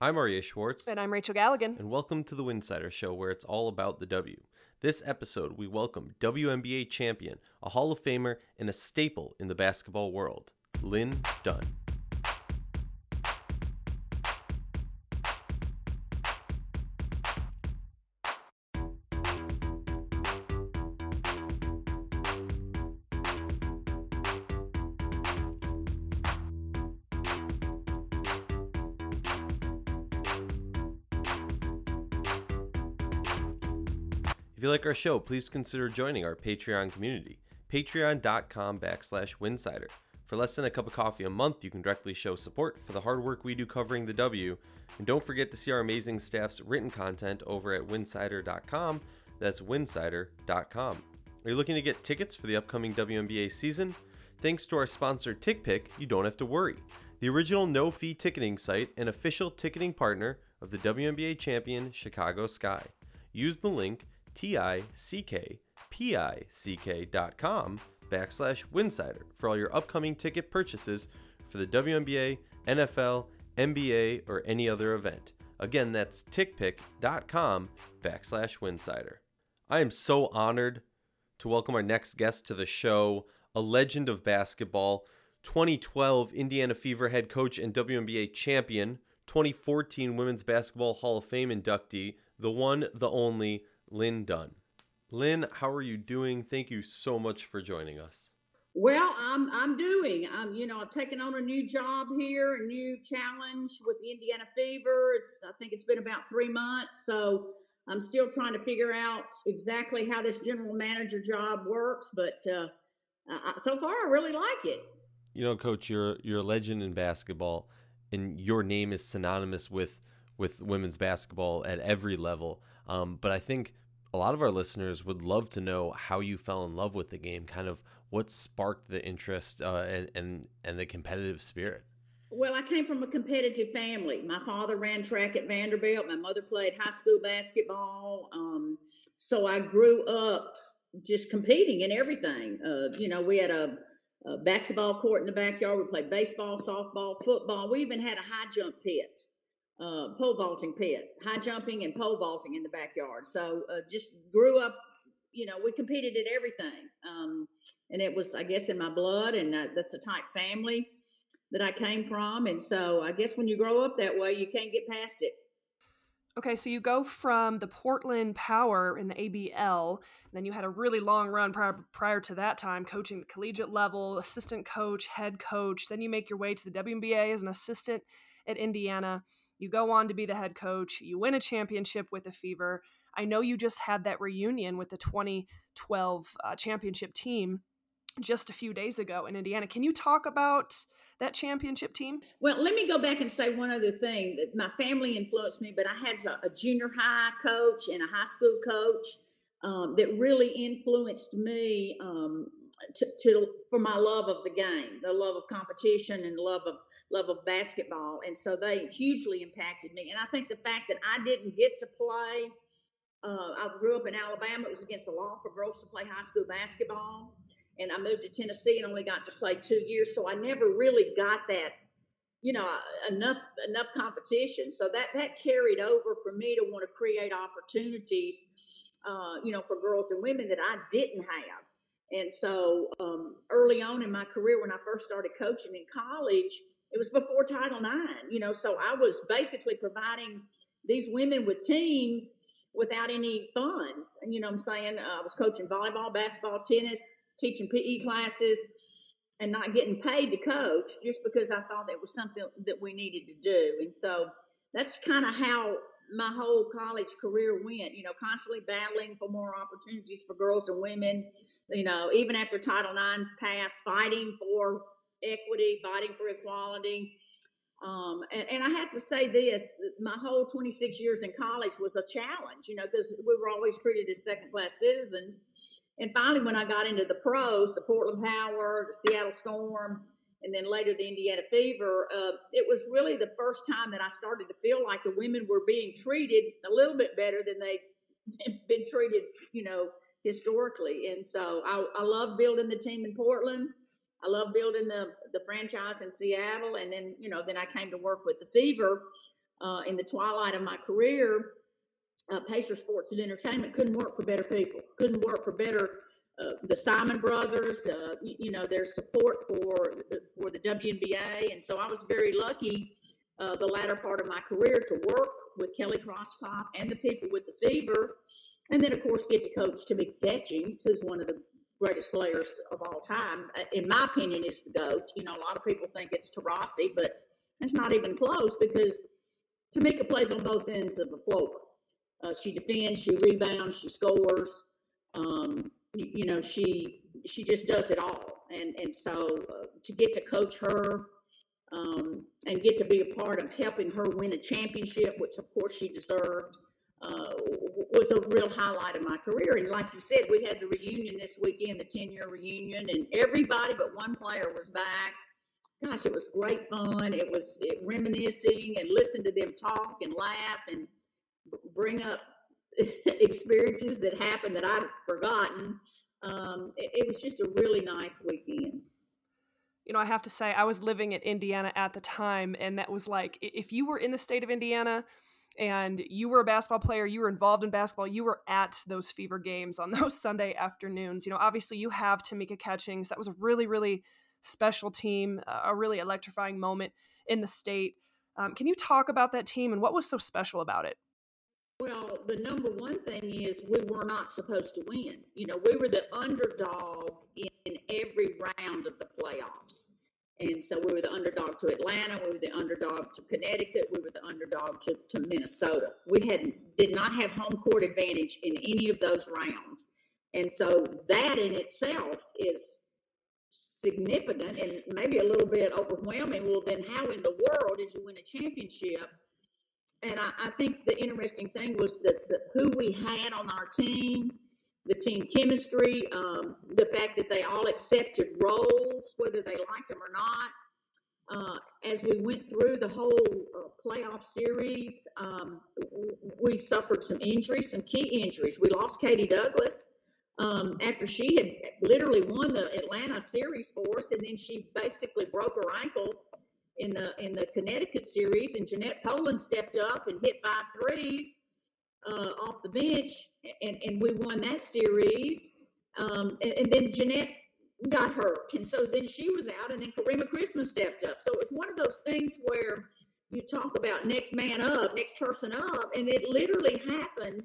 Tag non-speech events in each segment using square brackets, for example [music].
I'm Aria Schwartz. And I'm Rachel Galligan. And welcome to the Winsider Show, where it's all about the W. This episode, we welcome WNBA champion, a Hall of Famer, and a staple in the basketball world, Lin Dunn. Our show, please consider joining our Patreon community, patreon.com backslash winsider. For less than a cup of coffee a month, you can directly show support for the hard work we do covering the W. And don't forget to see our amazing staff's written content over at winsider.com. That's winsider.com. Are you looking to get tickets for the upcoming WNBA season? Thanks to our sponsor TickPick, you don't have to worry. The original no fee ticketing site and official ticketing partner of the WNBA champion Chicago Sky. Use the link T-I-C-K-P-I-C-K dot com backslash Winsider for all your upcoming ticket purchases for the WNBA, NFL, NBA, or any other event. Again, that's tickpick.com backslash Winsider. I am so honored to welcome our next guest to the show, a legend of basketball, 2012 Indiana Fever head coach and WNBA champion, 2014 Women's Basketball Hall of Fame inductee, the one, the only, Lin Dunn. Lin, how are you doing? Thank you so much for joining us. Well, I'm I'm doing. I'm you know I've taken on a new job here, a new challenge with the Indiana Fever. It's I think it's been about three months, so I'm still trying to figure out exactly how this general manager job works. But uh, uh, so far, I really like it. You know, Coach, you're you're a legend in basketball, and your name is synonymous with with women's basketball at every level. Um, but I think a lot of our listeners would love to know how you fell in love with the game, kind of what sparked the interest uh, and, and and the competitive spirit. Well, I came from a competitive family. My father ran track at Vanderbilt. My mother played high school basketball. Um, so I grew up just competing in everything. Uh, you know, we had a, a, basketball court in the backyard. We played baseball, softball, football. We even had a high jump pit uh, pole vaulting pit, high jumping and pole vaulting in the backyard. So uh, just grew up, you know, we competed at everything. Um, and it was, I guess, in my blood, and uh, that's the type family that I came from. And so I guess when you grow up that way, you can't get past it. Okay, so you go from the Portland Power in the ABL, then you had a really long run prior, prior to that time coaching the collegiate level, assistant coach, head coach. Then you make your way to the WNBA as an assistant at Indiana. You go on to be the head coach. You win a championship with the Fever. I know you just had that reunion with the 2012 uh, championship team just a few days ago in Indiana. Can you talk about that championship team? Well, let me go back and say one other thing. That my family influenced me, but I had a, junior high coach and a high school coach um, that really influenced me um, to, to, for my love of the game, the love of competition, and love of love of basketball. And so they hugely impacted me. And I think the fact that I didn't get to play, uh, I grew up in Alabama, it was against the law for girls to play high school basketball. And I moved to Tennessee and only got to play two years. So I never really got that, you know, enough enough competition. So that that carried over for me to want to create opportunities, uh, you know, for girls and women that I didn't have. And so um, early on in my career, when I first started coaching in college, it was before Title IX, you know, so I was basically providing these women with teams without any funds. You know I'm saying? Uh, I was coaching volleyball, basketball, tennis, teaching PE classes, and not getting paid to coach just because I thought it was something that we needed to do. And so that's kind of how my whole college career went, you know, constantly battling for more opportunities for girls and women, you know, even after Title IX passed, fighting for equity, fighting for equality. Um, and, and, I have to say this my whole 26 years in college was a challenge, you know, because we were always treated as second class citizens. And finally, when I got into the pros, the Portland Power, the Seattle Storm, and then later the Indiana Fever, uh, it was really the first time that I started to feel like the women were being treated a little bit better than they've been treated, you know, historically. And so I, I love building the team in Portland. I love building the the franchise in Seattle, and then you know then I came to work with the Fever uh, in the twilight of my career, uh, Pacer Sports and Entertainment couldn't work for better people, couldn't work for better. Uh, the Simon brothers, uh, you, you, know, their support for the, for the WNBA, and so I was very lucky uh, the latter part of my career to work with Kelly Krauskopf and the people with the fever, and then of course get to coach Tamika Catchings, who's one of the greatest players of all time. Uh, in my opinion, is the goat. You know, a lot of people think it's Taurasi, but it's not even close because Tamika plays on both ends of the floor. Uh, she defends, she rebounds, she scores. Um, you, you, know, she she just does it all, and and so uh, to get to coach her um, and get to be a part of helping her win a championship, which of course she deserved, uh, was a real highlight of my career. And like you said, we had the reunion this weekend, the 10 year reunion, and everybody but one player was back. Gosh, it was great fun. It was it, reminiscing and listen to them talk and laugh and bring up [laughs] experiences that happened that I'd forgotten. Um, it, it was just a really nice weekend you know, I have to say, I was living in Indiana at the time, and that was like, if you were in the state of Indiana and you were a basketball player, you were involved in basketball, you were at those fever games on [laughs] those Sunday afternoons. You know, obviously, you have Tamika Catchings. That was a really, really special team, a really electrifying moment in the state. Um, can you talk about that team and what was so special about it? Well, the number one thing is we were not supposed to win. You know, we were the underdog in every round of the playoffs. And so we were the underdog to Atlanta, we were the underdog to Connecticut, we were the underdog to, to Minnesota. We had did not have home court advantage in any of those rounds. And so that in itself is significant and maybe a little bit overwhelming. Well, then how in the world did you win a championship and I, I think the interesting thing was that, that who we had on our team, the team chemistry, um, the fact that they all accepted roles, whether they liked them or not. Uh, as we went through the whole uh, playoff series, um, we suffered some injuries, some key injuries. We lost Katie Douglas um, after she had literally won the Atlanta series for us, and then she basically broke her ankle in the in the Connecticut series, and Jeanette Pohlen stepped up and hit five threes uh, off the bench, and, and we won that series. Um, and, and, then Jeanette got hurt, and so then she was out, and then Karima Christmas stepped up. So it was one of those things where you talk about next man up, next person up, and it literally happened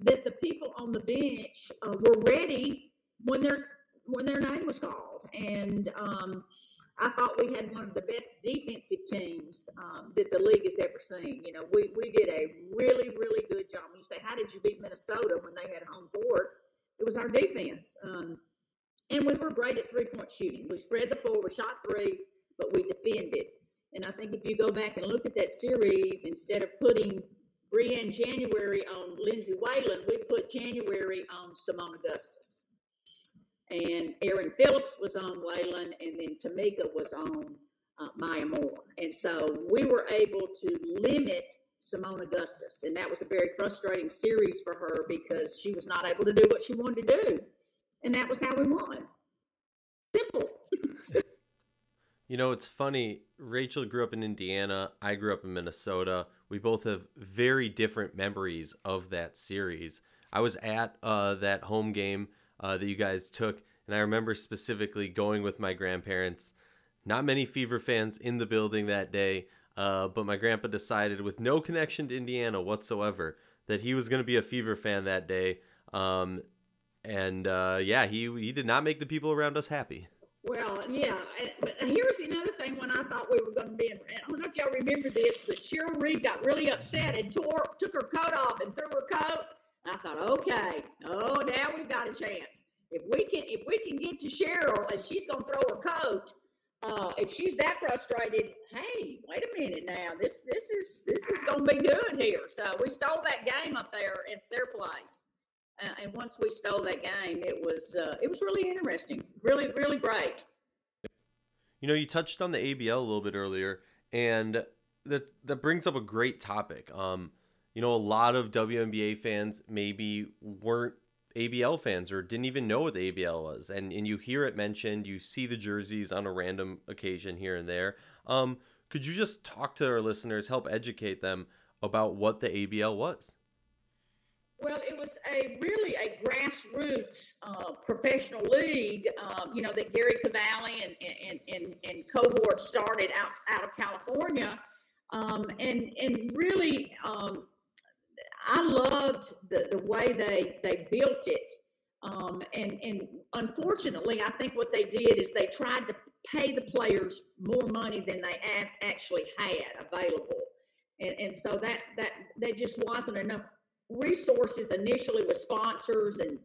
that the people on the bench uh, were ready when their when their name was called, and um, I thought we had one of the best defensive teams um, that the league has ever seen. You know, we, we did a really, really good job. When you say, how did you beat Minnesota when they had home court? It was our defense. Um, and we were great at three point shooting. We spread the floor, we shot threes, but we defended. And I think if you go back and look at that series, instead of putting Briann January on Lindsay Whalen, we put January on Seimone Augustus and Erin Phillips was on Whalen, and then Tamika was on uh, Maya Moore. And so we were able to limit Seimone Augustus, and that was a very frustrating series for her because she was not able to do what she wanted to do, and that was how we won. Simple. you know, it's funny. Rachel grew up in Indiana. I grew up in Minnesota. We both have very different memories of that series. I was at uh, that home game uh, that you guys took. And I remember specifically going with my grandparents. Not many Fever fans in the building that day, uh, but my grandpa decided, with no connection to Indiana whatsoever, that he was going to be a Fever fan that day. Um, and uh, yeah, he he did not make the people around us happy. Well, yeah. But here's another thing when I thought we were going to be in. I don't know if y'all remember this, but Cheryl Reeve got really upset and tore, took her coat off and threw her coat I thought, okay, oh, now we've got a chance. If we can, if we can get to Cheryl and she's going to throw her coat, uh, if she's that frustrated, hey, wait a minute now, this this is this is going to be good here. So we stole that game up there at their place, uh, and once we stole that game, it was uh, it was really interesting, really really great. You know, you touched on the ABL a little bit earlier, and that that brings up a great topic. Um, you know, a lot of WNBA fans maybe weren't ABL fans or didn't even know what the ABL was. And and you hear it mentioned, you see the jerseys on a random occasion here and there. Um, Could you just talk to our listeners, help educate them about what the ABL was? Well, it was a really a grassroots uh, professional league, um, you know, that Gary Cavalli and, and, and, and cohort started out, out of California. Um, and, and really, um, I loved the, the way they, they built it. Um, and, and unfortunately, I think what they did is they tried to pay the players more money than they actually had available. And, and so that, that, that just wasn't enough resources initially with sponsors and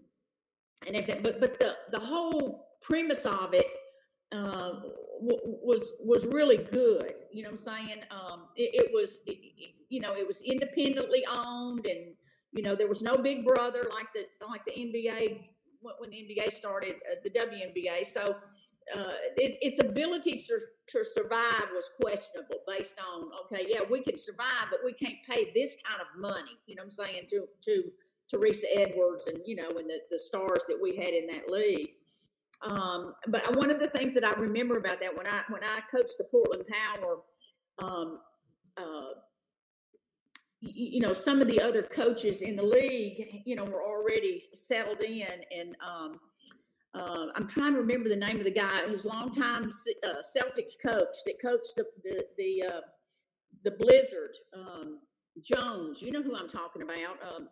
and everything, but but the the whole premise of it uh, was was really good. You know, what I'm saying um, it, it was it, you know it was independently owned, and you know there was no big brother like the like the NBA when the NBA started, uh, the WNBA. So uh, its, its ability to, to survive was questionable based on okay yeah we can survive but we can't pay this kind of money you know i'm saying to to teresa edwards and you know and the, the stars that we had in that league um, but one of the things that i remember about that when i when i coached the portland power um, uh, you, know some of the other coaches in the league you know were already settled in and um, uh, I'm trying to remember the name of the guy who's longtime uh, Celtics coach that coached the the the, uh, the Blizzard. Um, Jones, you know who I'm talking about. Um,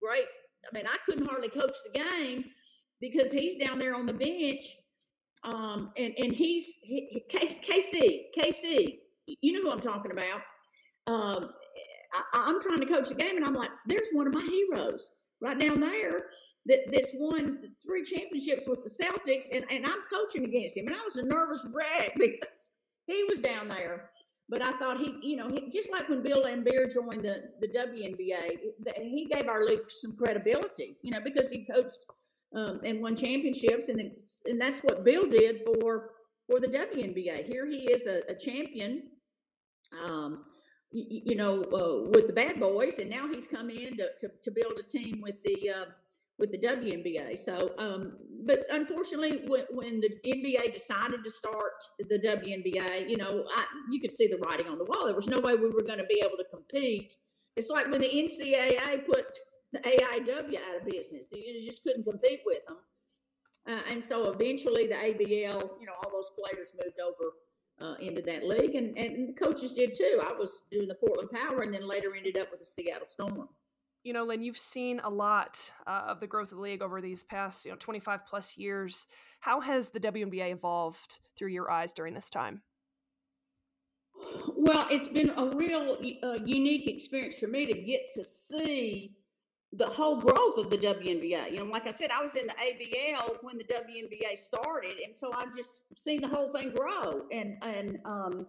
great. I mean, I couldn't hardly coach the game because he's down there on the bench, um, and and he's he, KC KC. You know who I'm talking about. Um, I, I'm trying to coach the game, and I'm like, there's one of my heroes right down there that, that's won three championships with the Celtics, and, and I'm coaching against him. And I was a nervous wreck [laughs] because he was down there. But I thought he, you know, he, just like when Bill Laimbeer joined the, the WNBA, he gave our league some credibility, you know, because he coached um, and won championships, and and that's what Bill did for for the WNBA. Here he is a, a champion, um, you, you know, uh, with the Bad Boys, and now he's come in to, to, to build a team with the uh, with the WNBA. So, um, but unfortunately, when, when, the NBA decided to start the WNBA, you know, I, you could see the writing on the wall. There was no way we were going to be able to compete. It's like when the NCAA put the AIAW out of business, you just couldn't compete with them. Uh, and so eventually the ABL, you know, all those players moved over uh, into that league, and, and the coaches did too. I was doing the Portland Power, and then later ended up with the Seattle Storm you know, Lin, you've seen a lot uh, of the growth of the league over these past, you know, 25 plus years. How has the WNBA evolved through your eyes during this time? Well, it's been a real uh, unique experience for me to get to see the whole growth of the WNBA. You know, like I said, I was in the ABL when the WNBA started, and so I've just seen the whole thing grow. And and um,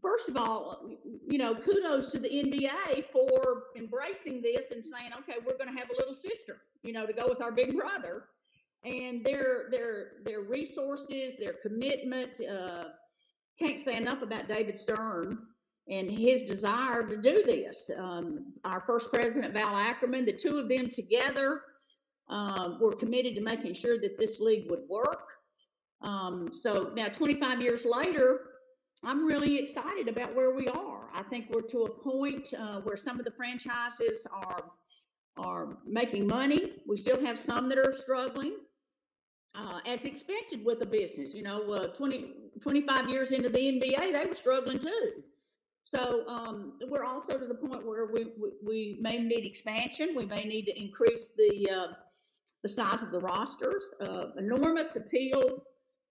first of all, you know, kudos to the NBA for embracing this and saying, okay, we're going to have a little sister, you know, to go with our big brother. And their their their resources, their commitment. Uh, can't say enough about David Stern and his desire to do this. Um, our first president, Val Ackerman, the two of them together uh, were committed to making sure that this league would work. Um, so now, 25 years later, I'm really excited about where we are. I think we're to a point uh, where some of the franchises are are making money. We still have some that are struggling, uh, as expected with the business. You know, uh, 20, 25 years into the NBA, they were struggling too. So um, we're also to the point where we, we, we, may need expansion. We may need to increase the uh, the size of the rosters. Uh, enormous appeal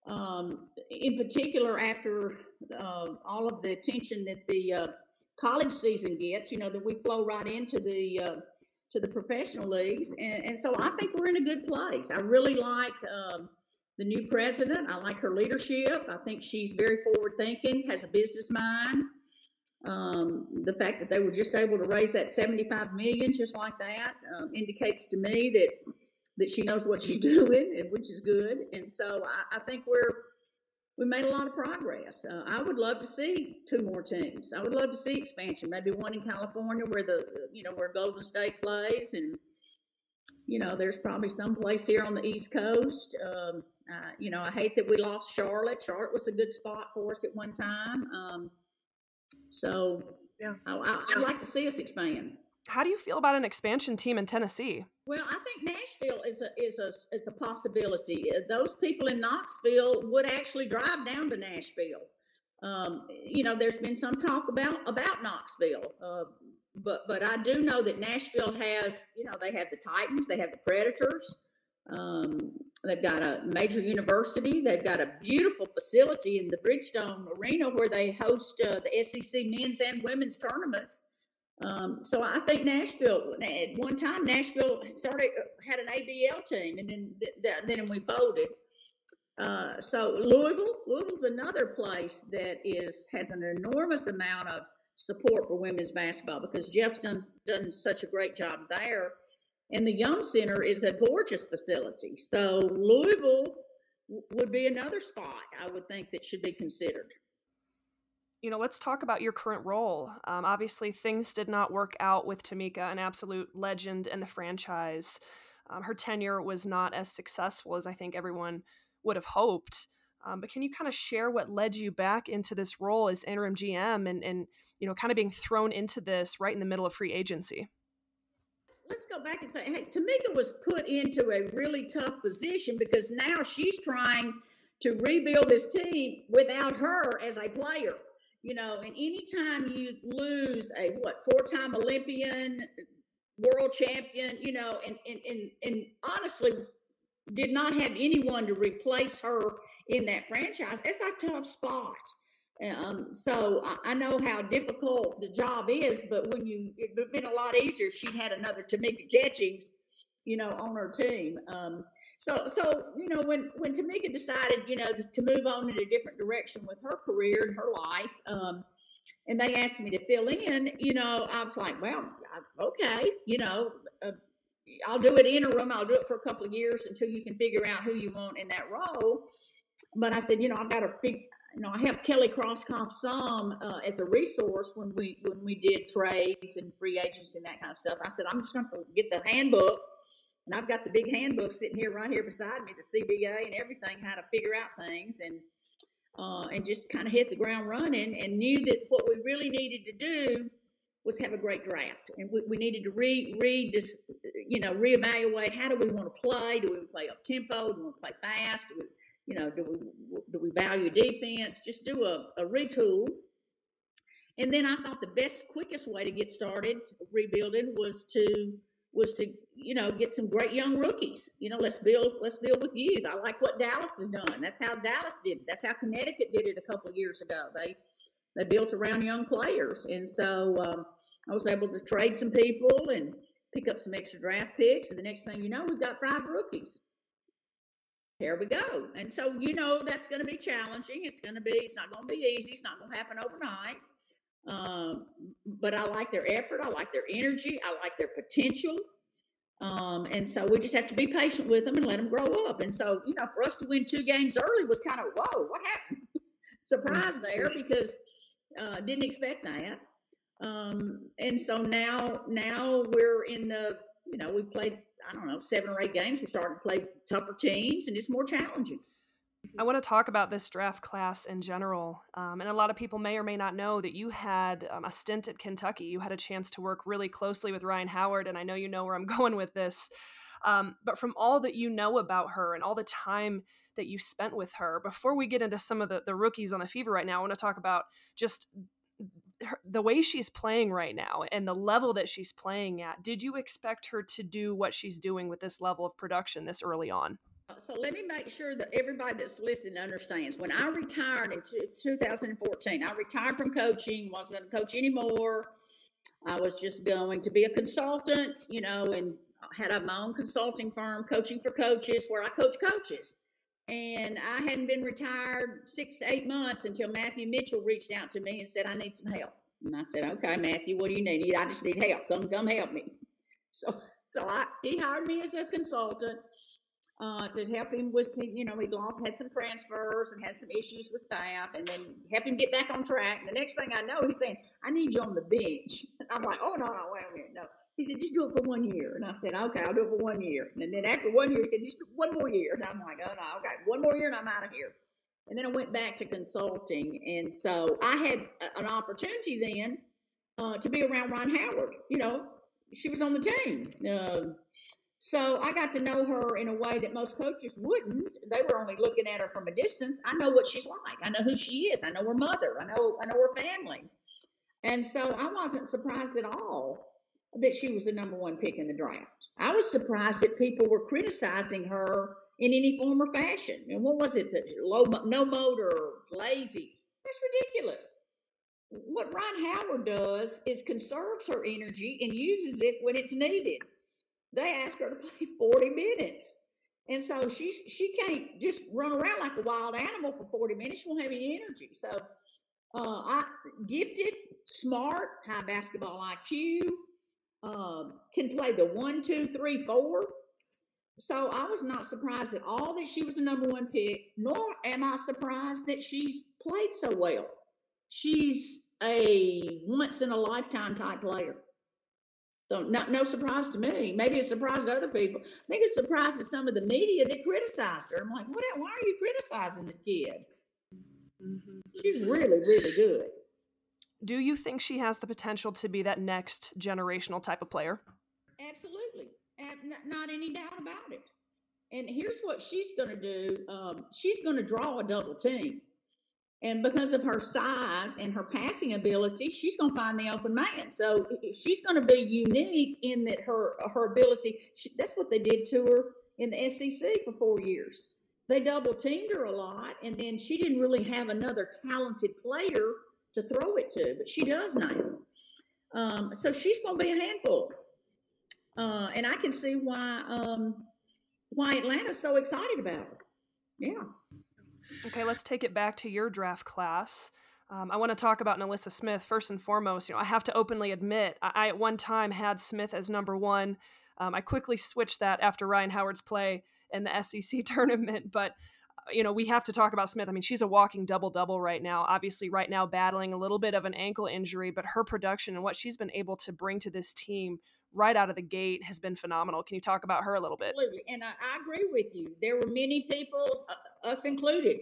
um, in particular after uh, all of the attention that the uh, college season gets, you know, that we flow right into the uh, to the professional leagues, and, and, so I think we're in a good place. I really like um, the new president. I like her leadership. I think she's very forward thinking, has a business mind. Um, the fact that they were just able to raise that 75 million just like that um, indicates to me that that she knows what she's [laughs] doing, and which is good. And so I, I think we're we made a lot of progress. Uh, I would love to see two more teams. I would love to see expansion, maybe one in California where the you know where Golden State plays, and you know there's probably some place here on the East Coast. Um, uh, you know I hate that we lost Charlotte. Charlotte was a good spot for us at one time. Um, So yeah, I, I, I'd like to see us expand. How do you feel about an expansion team in Tennessee? Well, I think Nashville is a is a is a possibility. Uh, those people in Knoxville would actually drive down to Nashville. Um, you know, there's been some talk about about Knoxville, uh, but but I do know that Nashville has, you know, they have the Titans, they have the Predators, um, they've got a major university, they've got a beautiful facility in the Bridgestone Arena where they host uh, the SEC men's and women's tournaments. Um, so I think Nashville at one time Nashville started had an ABL team, and then then we folded. Uh, so Louisville, Louisville's another place that is has an enormous amount of support for women's basketball because Jeff's done done such a great job there, and the Yum Center is a gorgeous facility. So Louisville would be another spot I would think that should be considered. You know, let's talk about your current role. Um, obviously, things did not work out with Tamika, an absolute legend in the franchise. Um, her tenure was not as successful as I think everyone would have hoped. Um, but can you kind of share what led you back into this role as interim GM and, and you know kind of being thrown into this right in the middle of free agency? Let's go back and say, hey, Tamika was put into a really tough position because now she's trying to rebuild this team without her as a player. You know, and anytime you lose a what four-time Olympian, world champion, you know, and and and, and honestly, did not have anyone to replace her in that franchise, it's a tough spot. Um, so I, know how difficult the job is, but when you, it would have been a lot easier if she'd had another Tamika Catchings, you know, on her team. Um, so, so you know, when when Tamika decided, you know, to move on in a different direction with her career and her life, um, and they asked me to fill in, you know, I was like, well, okay, you know, uh, I'll do it interim. I'll do it for a couple of years until you can figure out who you want in that role. But I said, you know, I've got to figure. You know, I helped Kelly Krauskopf some uh, as a resource when we when we did trades and free agents and that kind of stuff. I said, I'm just going to get the handbook, and I've got the big handbook sitting here right here beside me, the CBA and everything, how to figure out things, and uh, and just kind of hit the ground running, and knew that what we really needed to do was have a great draft, and we, we needed to re re just you know reevaluate how do we want to play? Do we play up tempo? Do we want to play fast? Do we you know do we do we value defense? Just do a, a retool. And then I thought the best, quickest way to get started rebuilding was to was to you know get some great young rookies. You know, let's build let's build with youth. I like what Dallas has done. That's how Dallas did. It. That's how Connecticut did it a couple of years ago. They they built around young players. And so um, I was able to trade some people and pick up some extra draft picks. And the next thing you know, we've got five rookies. Here we go. And so, you know, that's going to be challenging. It's going to be, it's not going to be easy. It's not going to happen overnight. Um, but I like their effort. I like their energy. I like their potential. Um, and so we just have to be patient with them and let them grow up. And so, you know, for us to win two games early was kind of, whoa, what happened? [laughs] Surprise there because uh, didn't expect that. Um, and so now, now we're in the, you know, we played, I don't know, seven or eight games. We're starting to play tougher teams and it's more challenging. I want to talk about this draft class in general. Um, and a lot of people may or may not know that you had um, a stint at Kentucky. You had a chance to work really closely with Rhyne Howard, and I know you know where I'm [laughs] going with this. Um, but from all that you know about her and all the time that you spent with her, before we get into some of the, the rookies on the fever right now, I want to talk about just her, the way she's playing right now and the level that she's playing at. Did you expect her to do what she's doing with this level of production this early on? So let me make sure that everybody that's listening understands. When I retired in 2014, I retired from coaching, wasn't going to coach anymore. I was just going to be a consultant, you know, and had my own consulting firm, coaching for coaches, where I coach coaches. And I hadn't been retired six, eight months until Matthew Mitchell reached out to me and said, I need some help. And I said, Okay, Matthew, what do you need? I just need help. Come, come help me. So, so I, he hired me as a consultant uh, to help him with, you know, he lost, had some transfers and had some issues with staff, and then help him get back on track. And the next thing I know, he's saying, "I need you on the bench." [laughs] I'm like, "Oh no, no, wait a minute, no." He said, just do it for one year. And I said, okay, I'll do it for one year. And then after one year, he said, just one more year. And I'm like, oh no, okay, one more year and I'm out of here. And then I went back to consulting. And so I had an opportunity then uh, to be around Rhyne Howard. You know, she was on the team. Uh, so I got to know her in a way that most coaches wouldn't. They were only looking at her from a distance. I know what she's like. I know who she is. I know her mother. I know I know her family. And so I wasn't surprised at all that she was the number one pick in the draft. I was surprised that people were criticizing her in any form or fashion. And what was it? Low, no motor, lazy. That's ridiculous. What Rhyne Howard does is conserves her energy and uses it when it's needed. They ask her to play [laughs] 40 minutes. And so she she can't just run around like a wild animal for 40 minutes. She won't have any energy. So uh, I gifted, smart, high basketball IQ, um, can play the one, two, three, four. So I was not surprised at all that she was a number one pick, nor am I surprised that she's played so well. She's a once in a lifetime type player. So not no surprise to me. Maybe a surprise to other people. I think it's a surprise to some of the media that criticized her. I'm like, what? Why are you criticizing the kid? Mm-hmm. She's really, really good. Do you think she has the potential to be that next generational type of player? Absolutely. Not any doubt about it. And here's what she's going to do um, she's going to draw a double team. And because of her size and her passing ability, she's going to find the open man. So she's going to be unique in that her her ability. She, that's what they did to her in the SEC for four years. They double teamed her a lot, and then she didn't really have another talented player to throw it to, but she does now. Um, so she's going to be a handful. Uh, and I can see why um, why Atlanta's so excited about her. Yeah. Okay, let's take it back to your draft class. Um, I want to talk about NaLyssa Smith first and foremost. You know, I have to openly admit, I, I at one time had Smith as number one. Um, I quickly switched that after Rhyne Howard's play in the [laughs] SEC tournament, but you know, we have to talk about Smith. I mean, she's a walking double double right now. Obviously, right now battling a little bit of an ankle injury, but her production and what she's been able to bring to this team right out of the gate has been phenomenal. Can you talk about her a little bit? Absolutely. And I, I agree with you. There were many people, uh, us included,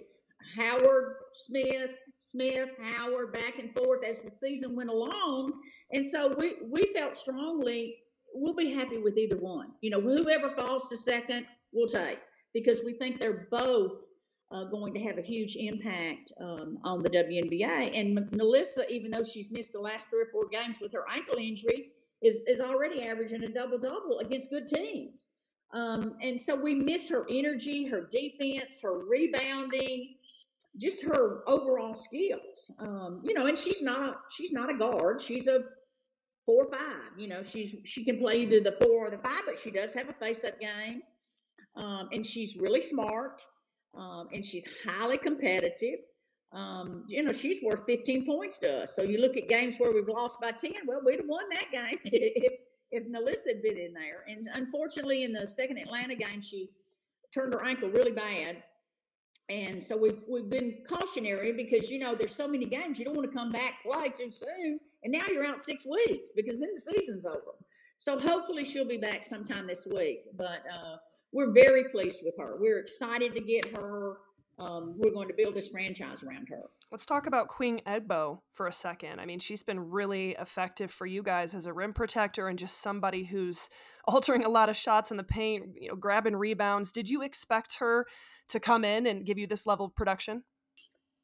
Howard, Smith, Smith, Howard, back and forth as the season went along. And so we, we felt strongly we'll be happy with either one. You know, whoever falls to second, we'll take because we think they're both uh, going to have a huge impact um, on the WNBA. And NaLyssa, even though she's missed the last three or four games with her ankle injury, is is already averaging a double double against good teams. Um, and so we miss her energy, her defense, her rebounding, just her overall skills. Um, you know, and she's not she's not a guard. She's a four or five. You know, she's she can play either the four or the five, but she does have a face up game. Um, and she's really smart um, and she's highly competitive. Um, you know, she's worth 15 points to us. So you look at games where we've lost by 10, well, we'd have won that game [laughs] if, if NaLyssa had been in there. And unfortunately, in the second Atlanta game, she turned her ankle really bad. And so we've we've been cautionary because you know there's so many games you don't want to come back play too soon, and now you're out six weeks because then the season's over. So hopefully she'll be back sometime this week. But uh, we're very pleased with her. We're excited to get her. Um, we're going to build this franchise around her. Let's talk about Queen Egbo for a second. I mean, she's been really effective for you guys as a rim protector and just somebody who's [laughs] altering a lot of shots in the paint, you know, grabbing rebounds. Did you expect her to come in and give you this level of production?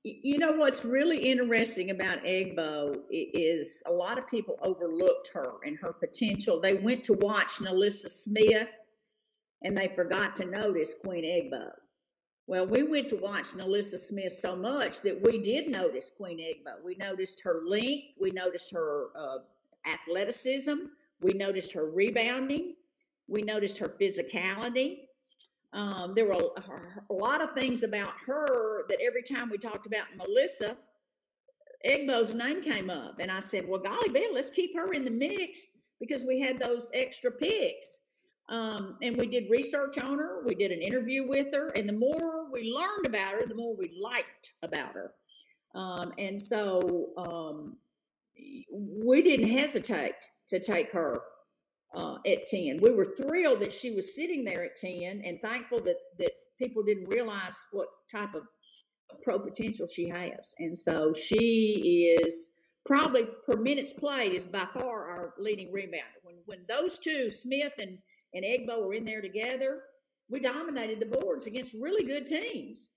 You know what's really interesting about Egbo is a lot of people overlooked her and her potential. They went to watch NaLyssa Smith and they forgot to notice Queen Egbo. Well, we went to watch NaLyssa Smith so much that we did notice Queen Egbo. We noticed her length, we noticed her uh, athleticism, we noticed her rebounding, we noticed her physicality. Um, there were a, a, lot of things about her that every time we talked about NaLyssa, Egbo's name came up. And I said, Well, golly, Bill, let's keep her in the mix because we had those extra picks. Um, and we did research on her. We did an interview with her, and the more we learned about her, the more we liked about her. Um, and so um, we didn't hesitate to take her uh, at 10. We were thrilled that she was sitting there at 10 and thankful that, that people didn't realize what type of pro potential she has. And so she is probably per minutes played is by far our leading rebounder. When when those two, Smith and, and Egbo, were in there together, we dominated the boards against really good teams.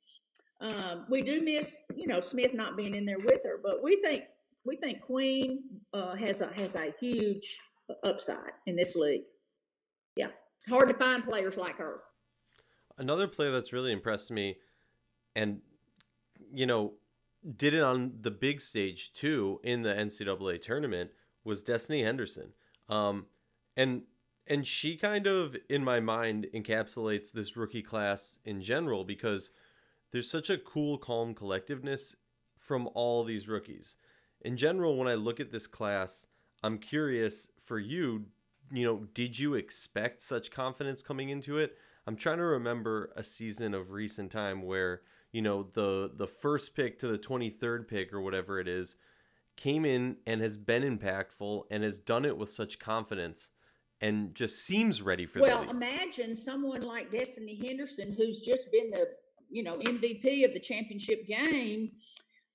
Um, we do miss, you know, Smith not being in there with her, but we think we think Queen uh, has a has a huge upside in this league. Yeah, hard to find players like her. Another player that's really impressed me, and you know, did it on the big stage too in the NCAA tournament was Destiny Henderson. Um, and and she kind of in my mind encapsulates this rookie class in general because there's such a cool calm collectiveness from all these rookies. In general when I look at this class, I'm curious for you, you know, did you expect such confidence coming into it? I'm trying to remember a season of recent time where you know the the first pick to the 23rd pick or whatever it is came in and has been impactful and has done it with such confidence and just seems ready for that. well imagine someone like destiny henderson who's just been the you know mvp of the championship game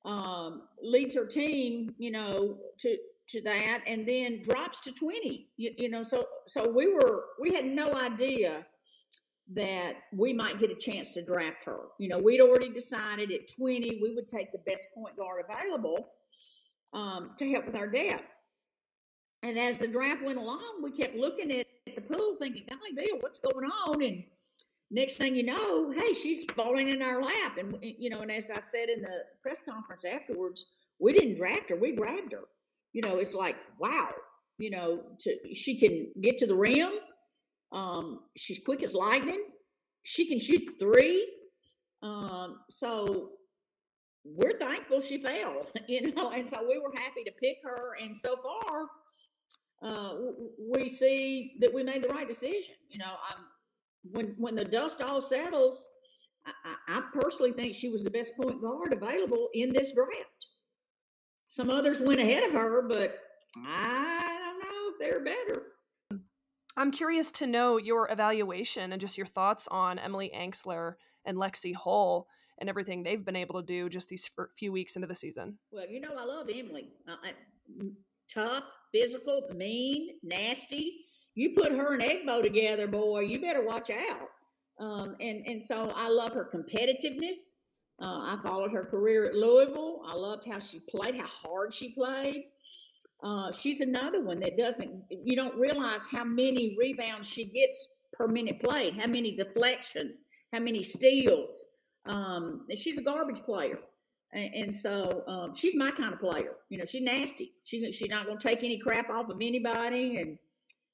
um, leads her team you know to to that and then drops to 20 you, you know so so we were we had no idea that we might get a chance to draft her. You know, we'd already decided at 20 we would take the best point guard available um, to help with our depth. And as the draft went along, we kept looking at, the pool thinking, golly, Bill, what's going on? And next thing you know, hey, she's falling in our lap. And, you know, and as I said in the press conference afterwards, we didn't draft her, we grabbed her. You know, it's like, wow, you know, to, she can get to the rim um, she's quick as lightning. She can shoot three. Um, so we're thankful she fell, [laughs] you know, and so we were happy to pick her. And so far, uh, we see that we made the right decision. You know, I'm, when when the dust all settles, I, I personally think she was the best point guard available in this draft. Some others went ahead of her, but I don't know if they're better. I'm curious to know your evaluation and just your thoughts on Emily Engstler and Lexi Hull and everything they've been able to do just these few weeks into the season. Well, you know, I love Emily. Uh, tough, physical, mean, nasty. You put her and Egbo together, boy, you better watch out. Um, and and so I love her competitiveness. Uh, I followed her career at Louisville. I loved how she played, how hard she played. Uh, she's another one that doesn't, you don't realize how many rebounds she gets per minute played, how many deflections, how many steals. Um, she's a garbage player. And, so um, she's my kind of player. You know, she's nasty. She, she's not going to take any crap off of anybody. And,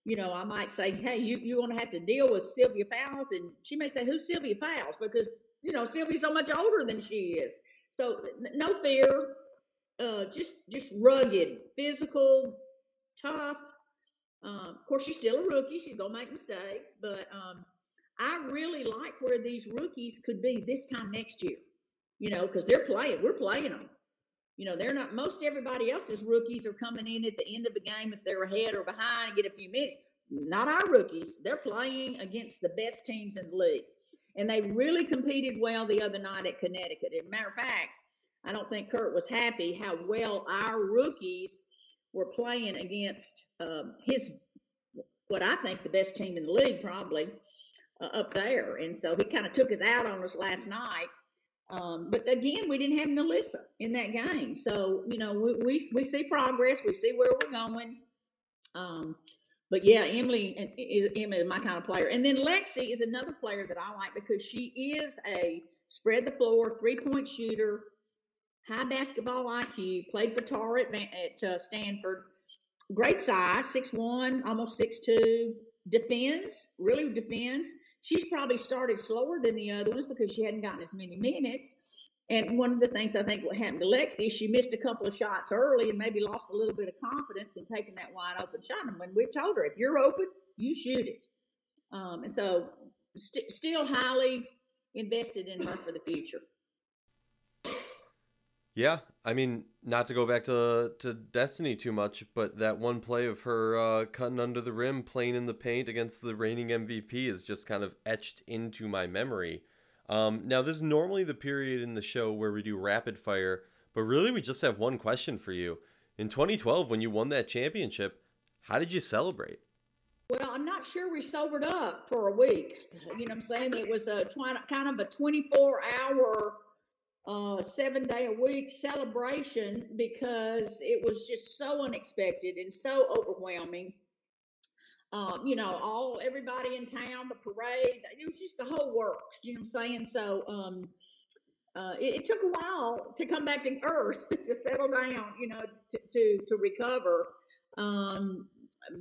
you know, I might say, hey, you, you're going to have to deal with Sylvia Fowles. And she may say, who's Sylvia Fowles? Because, you know, Sylvia's so much older than she is. So no fear uh, just just rugged, physical, tough. Um, of course, she's still a rookie. She's gonna make mistakes, but um, I really like where these rookies could be this time next year. You know, because they're playing. We're playing them. You know, they're not. Most everybody else's rookies are coming in at the end of the game if they're ahead or behind get a few minutes. Not our rookies. They're playing against the best teams in the league, and they really competed well the other night at Connecticut. As a matter of fact, I don't think Curt was happy how well our rookies were playing against um, his, what I think the best team in the league, probably uh, up there. And so he kind of took it out on us last night. Um, but again, we didn't have NaLyssa in that game. So, you know, we, we, we see progress, we see where we're going. Um, but yeah, Emily is, Emily is my kind of player. And then Lexi is another player that I like because she is a spread the floor, three point shooter high basketball IQ, played guitar at, at uh, Stanford. Great size, six one, almost six two. Defends, really defends. She's probably started slower than the other ones because she hadn't gotten as many minutes. And one of the things I think what happened to Lexi, she missed a couple of shots early and maybe lost a little bit of confidence in taking that wide open shot. And when we've told her, if you're open, you shoot it. Um, and so, st- still highly invested in her for the future. Yeah, I mean, not to go back to to Destiny too much, but that one play of her uh, cutting under the rim, playing in the paint against the reigning MVP is just kind of etched into my memory. Um, now, this is normally the period in the show where we do rapid fire, but really we just have one question for you. In 2012, when you won that championship, how did you celebrate? Well, I'm not sure we sobered up for a week. You know what I'm saying? It was a kind of a 24 hour, uh, seven day a week celebration because it was just so unexpected and so overwhelming. Um, you know, all everybody in town, the parade, it was just the whole works. You know what I'm saying? So, um, uh, it, it, took a while to come back to earth [laughs] to settle down, you know, to to, to recover. Um,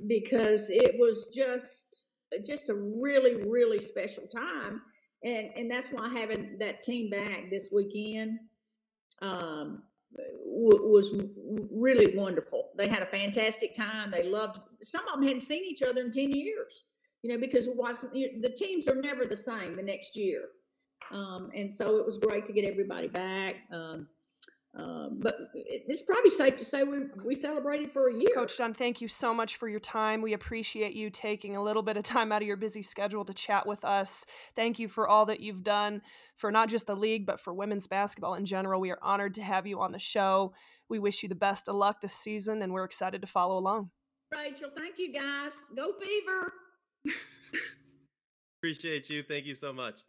because it was just just a really really special time and and that's why having that team back this weekend um, w- was really wonderful. They had a fantastic time. They loved some of them hadn't seen each other in 10 years you know because the teams are never the same the next year. Um, and so it was great to get everybody back. Um, um, but it's probably safe to say we, we celebrated for a year. Coach Dunn, thank you so much for your time. We appreciate you taking a little bit of time out of your busy schedule to chat with us. Thank you for all that you've done for not just the league, but for women's basketball in general. We are honored to have you on the show. We wish you the best of luck this season, and we're excited to follow along. Rachel, thank you guys. Go Fever. [laughs] Appreciate you. Thank you so much.